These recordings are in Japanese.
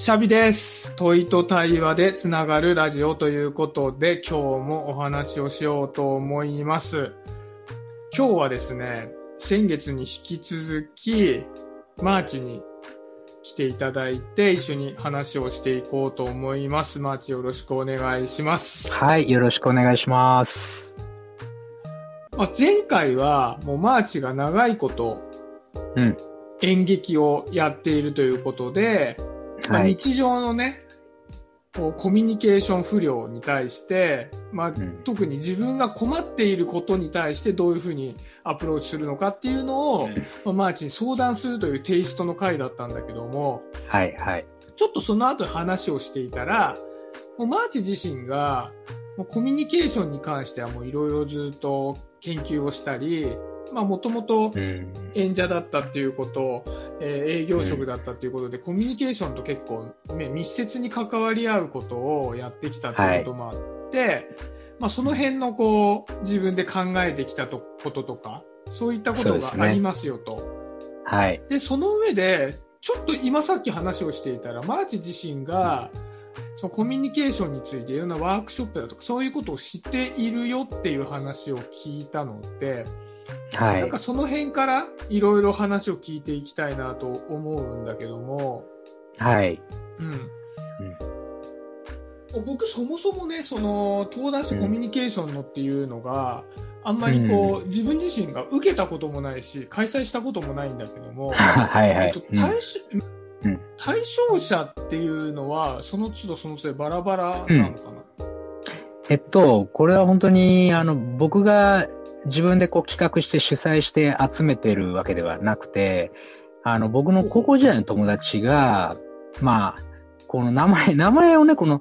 シャビです。問いと対話でつながるラジオということで、今日もお話をしようと思います。今日はですね、先月に引き続き、マーチに来ていただいて、一緒に話をしていこうと思います。マーチよろしくお願いします。はい、よろしくお願いします。まあ、前回は、もうマーチが長いこと、うん。演劇をやっているということで、まあ、はい。日常のね、こうコミュニケーション不良に対して、まあ、ん特に自分が困っていることに対してどういうふうにアプローチするのかっていうのを、まあ、マーチに相談するというテイストの回だったんだけども、はい、はい。ちょっとその後話をしていたら、もうマーチ自身が、コミュニケーションに関してはもういろいろずっと研究をしたり、まあもともとうん。演者だったっていうこと、えー営業職だったっていうことで、コミュニケーションと結構、ね、密接に関わり合うことをやってきたっていうこともあって、まあその辺のこう、自分で考えてきたとこととか、そういったことがありますよと。はい。で、その上で、ちょっと今さっき話をしていたら、マーチ自身が、そのコミュニケーションについていろんなワークショップだとか、そういうことを知っているよっていう話を聞いたので、はいなんか。その辺からいろいろ話を聞いていきたいなと思うんだけども、はい。うん。僕そもそもね、その、登壇してコミュニケーションのっていうのが、あんまりこう、自分自身が受けたこともないし、開催したこともないんだけども、はい、はいえっと。対象うん対象者っていうのは、その都度その都度バラバラなのかな、えっと、これは本当に、あの、僕が自分でこう企画して主催して集めてるわけではなくて、あの、僕の高校時代の友達が、まあ、この名前、名前をね、この、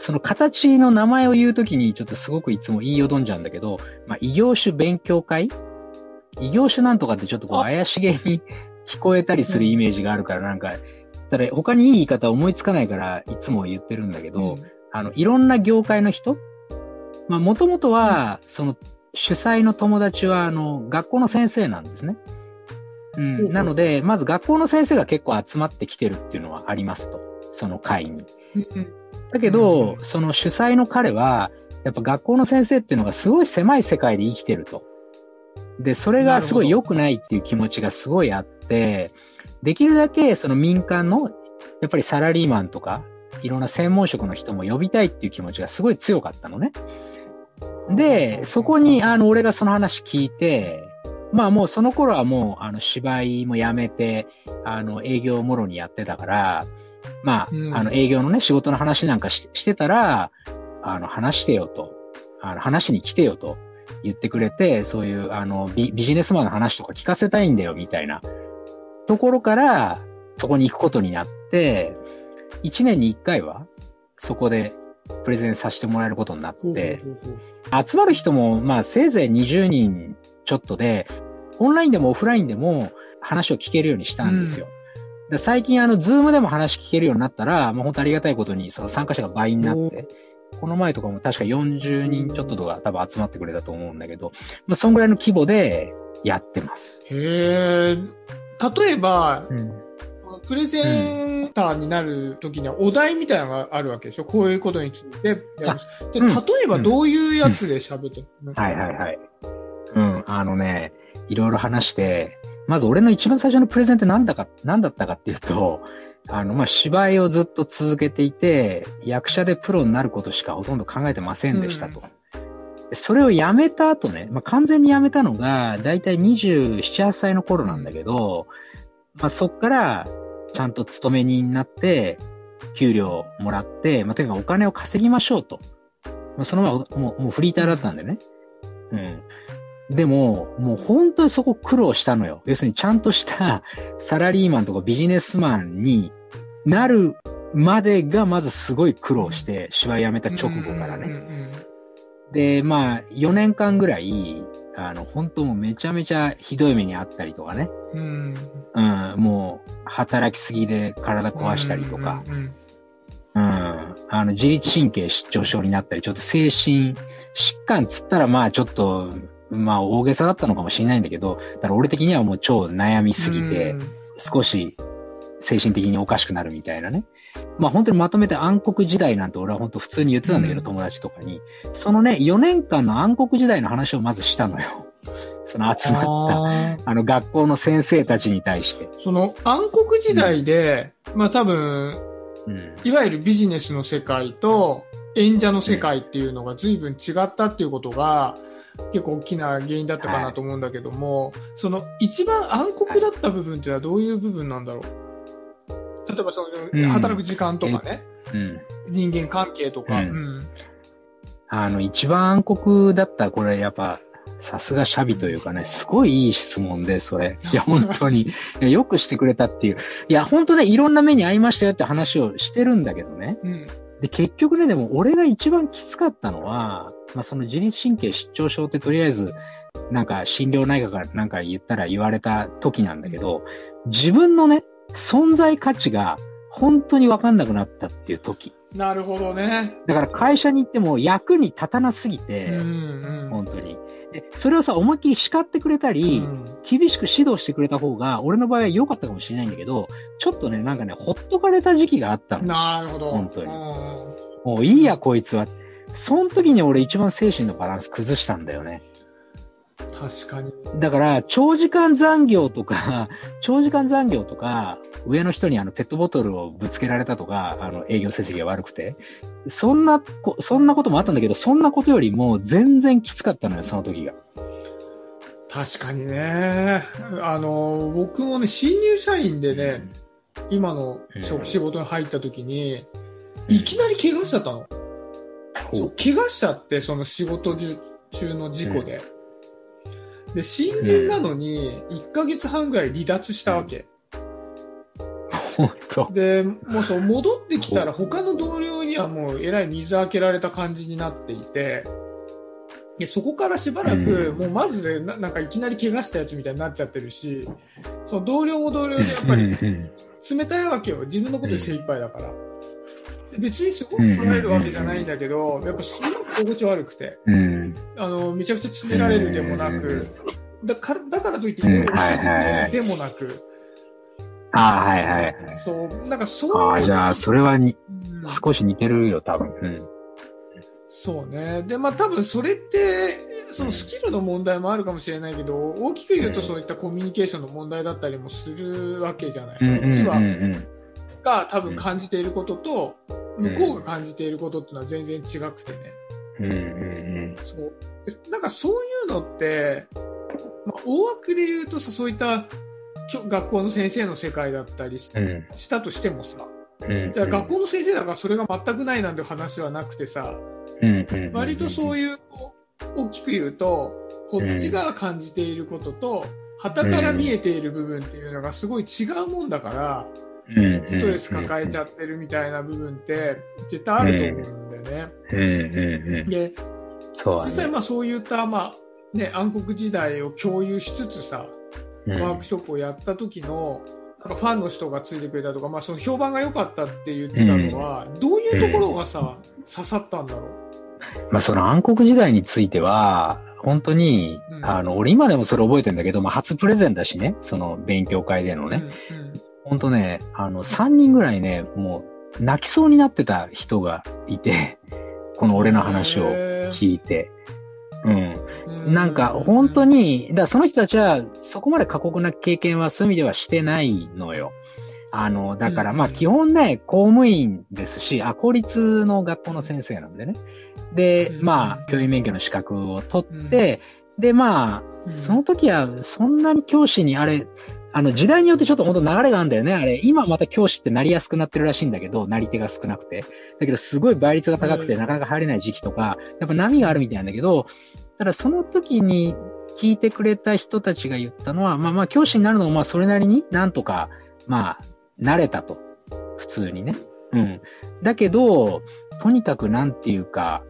その形の名前を言うときにちょっとすごくいつも言いよどんじゃうんだけど、まあ、異業種勉強会？異業種なんとかってちょっとこうあ。怪しげに聞こえたりするイメージがあるからなんか、ただ他にいい言い方思いつかないからいつも言ってるんだけど、あの、いろんな業界の人？まあ、もともとは、その、主催の友達は、あの、学校の先生なんですね。う。んなので、まず学校の先生が結構集まってきてるっていうのはありますと。その会に。うんだけど、うんその主催の彼は、やっぱ学校の先生っていうのがすごい狭い世界で生きてると。で、それがすごい良くないっていう気持ちがすごいあって、できるだけその民間の、やっぱりサラリーマンとか、いろんな専門職の人も呼びたいっていう気持ちがすごい強かったのね。で、そこに、あの、俺がその話聞いて、まあもうその頃はもう、あの、芝居もやめて、あの、営業をもろにやってたから、まあ、うん。あの、営業のね、仕事の話なんかししてたら、あの、話してよと、あの、話に来てよと言ってくれて、そういう、あの、ビビジネスマンの話とか聞かせたいんだよ、みたいな。ところから、そこに行くことになって、一年に一回は、そこでプレゼンさせてもらえることになって、集まる人も、まあ、せいぜい20人ちょっとで、オンラインでもオフラインでも話を聞けるようにしたんですよ。で最近、あの、ズームでも話聞けるようになったら、もう本当ありがたいことに、その参加者が倍になって、この前とかも確か40人ちょっととか多分集まってくれたと思うんだけど、まあ、そんぐらいの規模でやってます。へえ。例えば、うん。プレゼンターになるときにはお題みたいなのがあるわけでしょ？こういうことについてやる。で、うん例えばどういうやつで喋ってるの、はいはいはい。うん、あのね、いろいろ話して、まず俺の一番最初のプレゼンって何だか、何だったかっていうと、あの、まあ、芝居をずっと続けていて、役者でプロになることしかほとんど考えてませんでしたと。でそれをやめた後ね、まあ、完全にやめたのが、だいたい27、8歳の頃なんだけど、まあ、そっから、ちゃんと勤め人になって、給料もらって、まあ、とにかくお金を稼ぎましょうと。まあ、そのままもう、もうフリーターだったんでね。うん。でも、もう本当にそこ苦労したのよ。要するにちゃんとした サラリーマンとかビジネスマンになるまでがまずすごい苦労して、芝居辞めた直後からね。ね。で、まあ、4年間ぐらい、あの、本当もうめちゃめちゃひどい目にあったりとかね。うん。うん、もう、働きすぎで体壊したりとか。うん。うんうん。あの、自律神経失調症になったり、ちょっと精神疾患つったら、まあちょっと、まあ大げさだったのかもしれないんだけど、だから俺的にはもう超悩みすぎて、少し、精神的におかしくなるみたいなね。まあ本当にまとめて暗黒時代なんて俺は本当普通に言ってたんだけど、うん友達とかに。そのね、4年間の暗黒時代の話をまずしたのよ。その集まった、あの学校の先生たちに対して。その暗黒時代で、まあ多分、うん。いわゆるビジネスの世界と演者の世界っていうのが随分違ったっていうことが、結構大きな原因だったかなと思うんだけども、その一番暗黒だった部分っていうのはどういう部分なんだろう？例えばそうんの、働く時間とかね、うん。人間関係とか、ううんん。あの、一番暗黒だった、これやっぱ、さすがシャビというかね、すごいいい質問で、それ。いや、本当に。よくしてくれたっていう。いや、本当ね、いろんな目に遭いましたよって話をしてるんだけどね。うん。で、結局ね、でも俺が一番きつかったのは、まあ、その自律神経失調症ってとりあえず、なんか心療内科からなんか言ったら言われた時なんだけど、自分のね、存在価値が本当にわかんなくなったっていう時。なるほどね。だから会社に行っても役に立たなすぎうんて、うん。本当に。で、それをさ、思いっきり叱ってくれたり、うん厳しく指導してくれた方が、俺の場合は良かったかもしれないんだけど、ちょっとね、なんかね、ほっとかれた時期があったの。なるほど。本当にうんもういいや、こいつは。その時に俺一番精神のバランス崩したんだよね。確かに。だから、長時間残業とか、長時間残業とか、上の人にあのペットボトルをぶつけられたとか、あの営業成績が悪くて。そんなこ、そんなこともあったんだけど、そんなことよりも全然きつかったのよ、その時が。確かにね。あの、僕もね、新入社員でね、今の職仕事に入った時に、いきなり怪我しちゃったの。怪我しちゃって、その仕事中中の事故で。で、新人なのに、1ヶ月半ぐらい離脱したわけ。本当。で、もうそう、戻ってきたら他の同僚にはもうえらい水開けられた感じになっていて、でそこからしばらく、うんもうまずでな、なんかいきなり怪我したやつみたいになっちゃってるし、その同僚も同僚でやっぱりうん冷たいわけよ。自分のことで精一杯だから。で別にすごく捉えるわけじゃないんだけど、やっぱすごく心地悪くて、うん。あの、めちゃくちゃ詰められるでもなく、だから、だからといって、うんいろいろ教えてくれるでもなく、ああ、はいはいはい。そう、なんかそうああ、いうじゃあ、それはに、うん少し似てるよ、多分。うん。そうね。で、まあ多分それって、そのスキルの問題もあるかもしれないけど、大きく言うとうんそういったコミュニケーションの問題だったりもするわけじゃない。うんうんこっちは。が多分感じていることと、うん向こうが感じていることっていうのは全然違くてね。うんうんそう。でなんかそういうのって、まあ、大枠で言うとさ、そういった学校の先生の世界だったりしたとしてもさ、うん。じゃあ学校の先生だからそれが全くないなんて話はなくてさ、うんうん。割とそういう。大きく言うと、こっちが感じていることと、旗から見えている部分っていうのがすごい違うもんだから、ストレス抱えちゃってるみたいな部分って絶対あると思うんだよね。うんうんうん。で、そう実際ね。まあそういったまあね、暗黒時代を共有しつつさ、うんワークショップをやった時の、なんかファンの人がついてくれたとか、まあその評判が良かったって言ってたのは、どういうところがさ、刺さったんだろう？まあその暗黒時代については、本当に、うんあの、俺今でもそれ覚えてんだけど、まあ初プレゼンだしね、その勉強会でのね。うん本当ね、あの、3人ぐらいね、もう泣きそうになってた人がいて、この俺の話を聞いて。うん。うなんか本当に、だその人たちはそこまで過酷な経験はそういう意味ではしてないのよ。あの、だからうんまあ基本ね、公務員ですし、あ、公立の学校の先生なんでね。で、うんまあ教員免許の資格を取って、で、まあ、うんその時はそんなに教師にあれ、あの時代によってちょっと本当流れがあるんだよね。あれ、今また教師ってなりやすくなってるらしいんだけど、なり手が少なくて。だけどすごい倍率が高くてなかなか入れない時期とか、やっぱ波があるみたいなんだけど、ただその時に聞いてくれた人たちが言ったのは、まあまあ教師になるのもまあそれなりになんとか、まあ、慣れたと。普通にね。うん。だけど、とにかくなんていうか、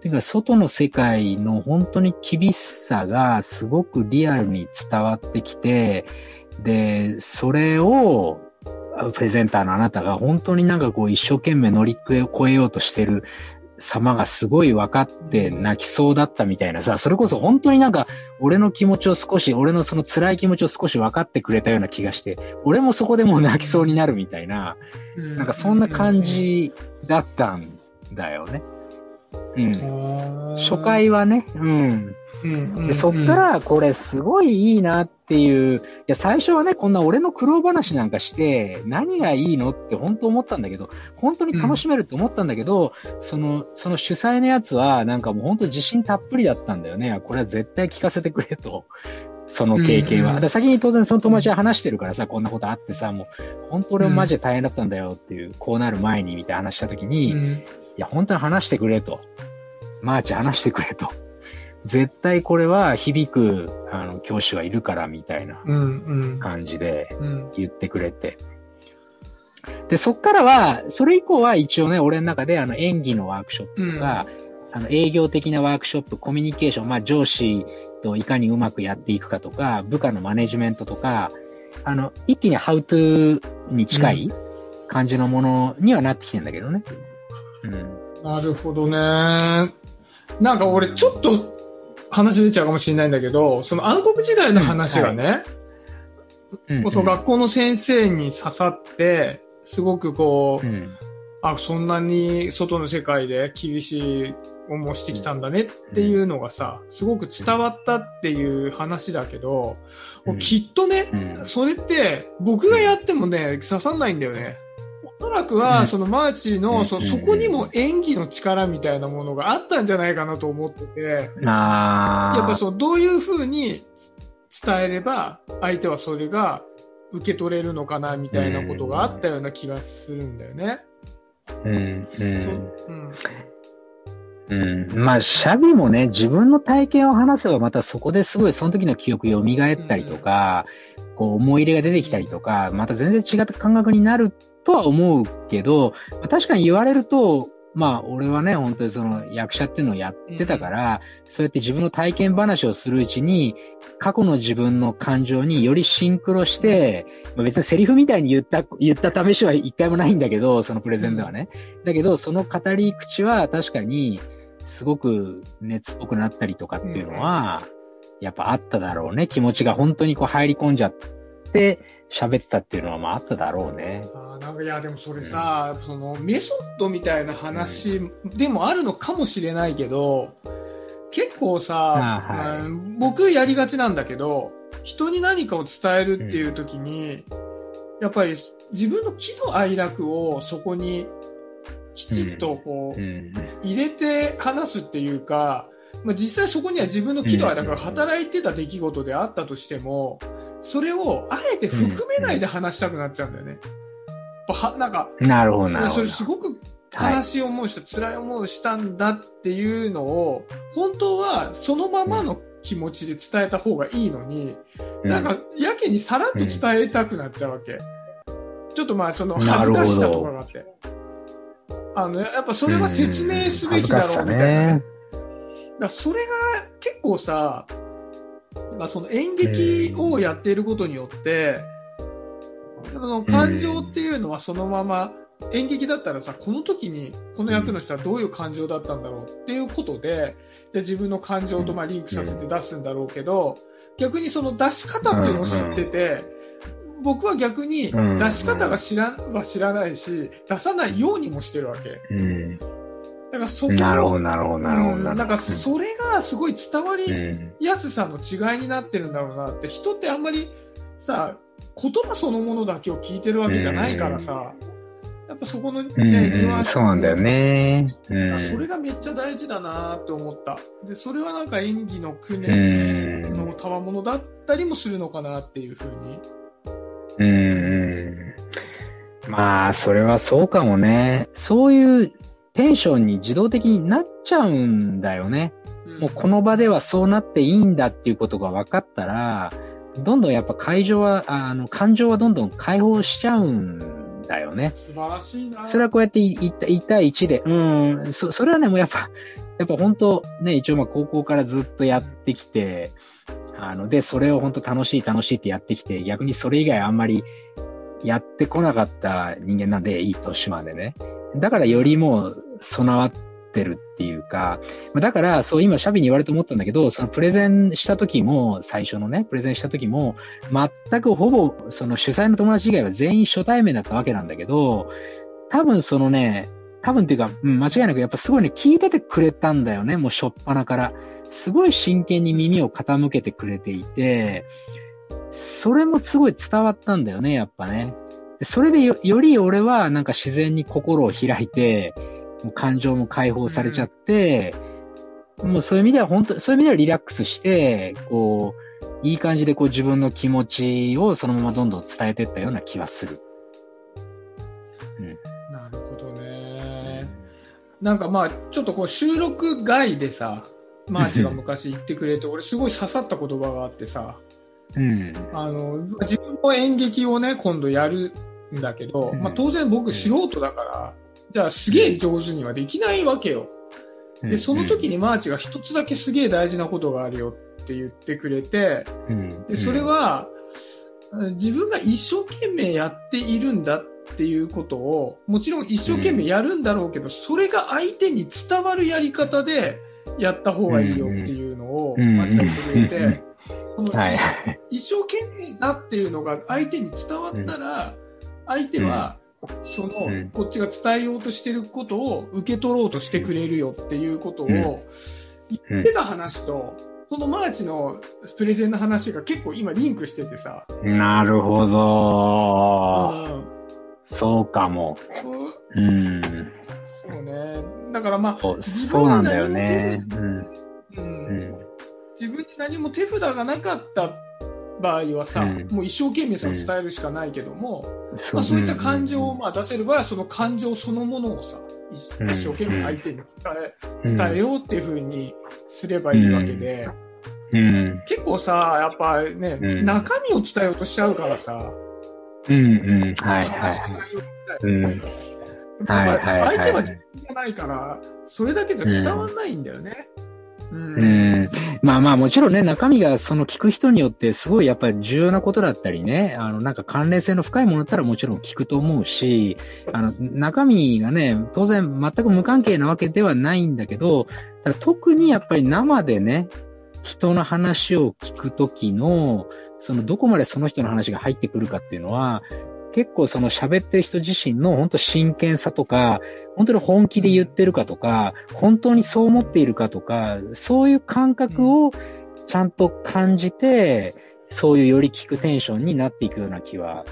てか外の世界の本当に厳しさがすごくリアルに伝わってきて、で、それを、プレゼンターのあなたが本当になんかこう一生懸命乗り越えようとしてる様がすごい分かって泣きそうだったみたいなさ、それこそ本当になんか、俺の気持ちを少し、俺のその辛い気持ちを少し分かってくれたような気がして、俺もそこでもう泣きそうになるみたいな、なんかそんな感じだったんだよね。うん。初回はね、うん。でそっからこれすごいいいなっていう、いや最初はね、こんな俺の苦労話なんかして何がいいのって本当思ったんだけど、本当に楽しめるって思ったんだけど、うん、その、その主催のやつはなんかもう本当自信たっぷりだったんだよね。これは絶対聞かせてくれと。その経験は。うん、先に当然その友達は話してるからさ、こんなことあってさ、もう、本当俺もマジで大変だったんだよっていう、こうなる前にみたいな話した時に、うん、いや、本当に話してくれと。マーチ話してくれと。絶対これは響く、あの、教師はいるからみたいな感じで言ってくれて。で、そっからは、それ以降は一応ね、俺の中であの演技のワークショップとか、うん、あの営業的なワークショップ、コミュニケーション、まあ上司といかにうまくやっていくかとか、部下のマネジメントとか、あの、一気にハウトゥーに近い感じのものにはなってきてんだけどね。うん。なるほどね。なんか俺ちょっと話出ちゃうかもしれないんだけど、その暗黒時代の話がね、うんはい、その学校の先生に刺さって、すごくこう、うん、あ、そんなに外の世界で厳しい思いしてきたんだねっていうのがさ、すごく伝わったっていう話だけど、きっとね、それって僕がやってもね、刺さんないんだよね。おそらくは、そのマーチの、そそこにも演技の力みたいなものがあったんじゃないかなと思ってて、やっぱそう、どういうふうに伝えれば、相手はそれが受け取れるのかな、みたいなことがあったような気がするんだよね。うん。うん。う。ん。うん。まあ、シャビもね、自分の体験を話せばまたそこですごいその時の記憶蘇ったりとか、うん、こう思い入れが出てきたりとか、また全然違った感覚になるとは思うけど、まあ、確かに言われると、まあ、俺はね、本当にその役者っていうのをやってたから、うん、そうやって自分の体験話をするうちに、過去の自分の感情によりシンクロして、まあ、別にセリフみたいに言った、言った試しは一回もないんだけど、そのプレゼンではね。うん、だけど、その語り口は確かに、すごく熱っぽくなったりとかっていうのは、やっぱあっただろうね。気持ちが本当にこう入り込んじゃって、喋ってたっていうのはまああっただろうね。あなんかいやでもそれさ、うん、そのメソッドみたいな話でもあるのかもしれないけど、結構さ、はい、僕やりがちなんだけど、人に何かを伝えるっていう時に、うん、やっぱり自分の喜怒哀楽をそこにきちっとこう、入れて話すっていうか、まあ、実際そこには自分の喜怒哀楽が働いてた出来事であったとしても、それをあえて含めないで話したくなっちゃうんだよね。はなんか、なるほど、なるほど。それすごく悲しい思いした、はい、辛い思いをしたんだっていうのを、本当はそのままの気持ちで伝えた方がいいのに、うん、なんかやけにさらっと伝えたくなっちゃうわけ。うん、ちょっとまあその恥ずかしさとかがあって。あの、やっぱそれは説明すべきだろうみたいなね。ねだそれが結構さ、まあ、その演劇をやっていることによって、その感情っていうのはそのまま、演劇だったらさ、この時にこの役の人はどういう感情だったんだろうっていうことで、で自分の感情とまあリンクさせて出すんだろうけど、逆にその出し方っていうのを知ってて、僕は逆に出し方が知らんは知らないし、出さないようにもしてるわけ。だからそこなるほど、なるほど、なるほど。なんかそれがすごい伝わりやすさの違いになってるんだろうなって、人ってあんまりさ、言葉そのものだけを聞いてるわけじゃないからさ、やっぱそこのね、うん、そうなんだよね、うん、それがめっちゃ大事だなって思った。で、それはなんか演技の訓練の賜物だったりもするのかなっていうふうに。うん。まあ、それはそうかもね。そういうテンションに自動的になっちゃうんだよね。うん、もうこの場ではそうなっていいんだっていうことが分かったら、どんどんやっぱ会場は、あの、感情はどんどん解放しちゃうんだよね。素晴らしいな。それはこうやって1対1で、うん、そ、それはね、もうやっぱ、やっぱ本当、ね、一応まあ高校からずっとやってきて、あの、で、それを本当楽しい楽しいってやってきて、逆にそれ以外あんまりやってこなかった人間なんで、いい年までね。だからよりも備わってるっていうか、だから、そう今シャビに言われて思ったんだけど、そのプレゼンした時も、最初のね、プレゼンした時も、全くほぼ、その主催の友達以外は全員初対面だったわけなんだけど、多分そのね、多分っていうか、うん、間違いなくやっぱすごいね、聞いててくれたんだよね、もうしょっぱなから。すごい真剣に耳を傾けてくれていて、それもすごい伝わったんだよね、やっぱね。それでよより俺はなんか自然に心を開いて、もう感情も解放されちゃって、うん、もうそういう意味では本当、そういう意味ではリラックスして、こう、いい感じでこう自分の気持ちをそのままどんどん伝えていったような気はする。うん。なるほどね。なんかまあ、ちょっとこう収録外でさ、マーチが昔言ってくれて、俺すごい刺さった言葉があってさ、うん、あの自分も演劇をね、今度やるんだけど、うん、まあ、当然僕素人だから、じゃあすげえ上手にはできないわけよ。で、その時にマーチが一つだけすげえ大事なことがあるよって言ってくれて、で、それは、自分が一生懸命やっているんだっていうことを、もちろん一生懸命やるんだろうけど、それが相手に伝わるやり方でやった方がいいよっていうのを間違ってくれて、この一生懸命だっていうのが相手に伝わったら、相手は、その、こっちが伝えようとしてることを受け取ろうとしてくれるよっていうことを言ってた話と、そのマーチのプレゼンの話が結構今リンクしててさ。なるほど。うん、そうかも。うん。そうね。だからまあ、そうなんだよね。うん。うん。自分に何も手札がなかった場合はさ、うん、もう一生懸命その伝えるしかないけども、う。んまあ、そういった感情をまあ出せる場合は、その感情そのものをさ、一生懸命相手に伝え、伝えようっていうふうにすればいいわけで、うん、結構さ、やっぱね、中身を伝えようとしちゃうからさ、うんうん、はいはい。うん。はいはいはい、相手は自分じゃないから、それだけじゃ伝わんないんだよね。うん、うんまあまあもちろんね、中身がその聞く人によってすごいやっぱり重要なことだったりね、あのなんか関連性の深いものだったらもちろん聞くと思うし、あの中身がね、当然全く無関係なわけではないんだけど、ただ特にやっぱり生でね、人の話を聞くときの、そのどこまでその人の話が入ってくるかっていうのは、結構その喋ってる人自身の本当真剣さとか、本当に本気で言ってるかとか、本当にそう思っているかとか、そういう感覚をちゃんと感じて、そういうより聞くテンションになっていくような気は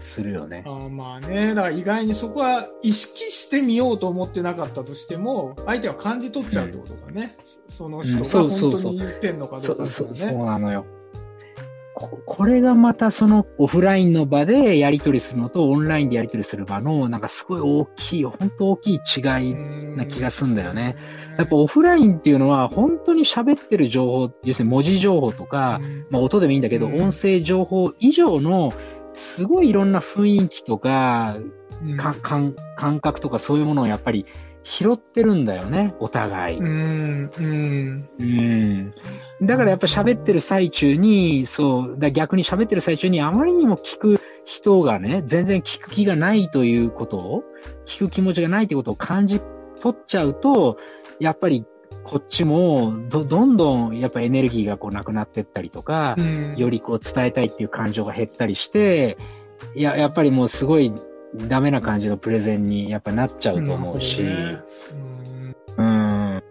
するよね。あまあね、だから意外にそこは意識してみようと思ってなかったとしても、相手は感じ取っちゃうってことだね。うん、その人が本当に言ってんのかどうか、ね、そうそうそうなのよ。ここれがまたそのオフラインの場でやり取りするのとオンラインでやり取りする場のなんかすごい大きい、本当大きい違いな気がするんだよね。やっぱオフラインっていうのは本当に喋ってる情報、要するに文字情報とか、まあ音でもいいんだけど、音声情報以上のすごいいろんな雰囲気とか、感覚とかそういうものをやっぱり拾ってるんだよね、お互い。うん、うん。うん。だからやっぱ喋ってる最中に、そう、だ逆に喋ってる最中にあまりにも聞く人がね、全然聞く気がないということを、聞く気持ちがないということを感じ取っちゃうと、やっぱりこっちもど、どんどんやっぱエネルギーがこうなくなってったりとか、うん、よりこう伝えたいっていう感情が減ったりして、いや、やっぱりもうすごいダメな感じのプレゼンにやっぱなっちゃうと思うし、うん。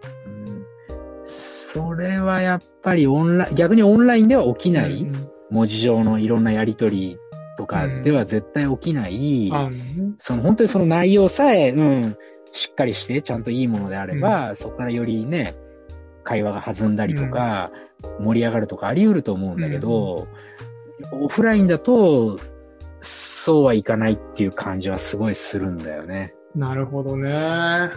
それはやっぱりオンライン、逆にオンラインでは起きない、文字上のいろんなやりとりとかでは絶対起きない、その本当にその内容さえ、うん、しっかりしてちゃんといいものであれば、そこからよりね、会話が弾んだりとか、盛り上がるとかあり得ると思うんだけど、オフラインだと、そうはいかないっていう感じはすごいするんだよね。なるほどね。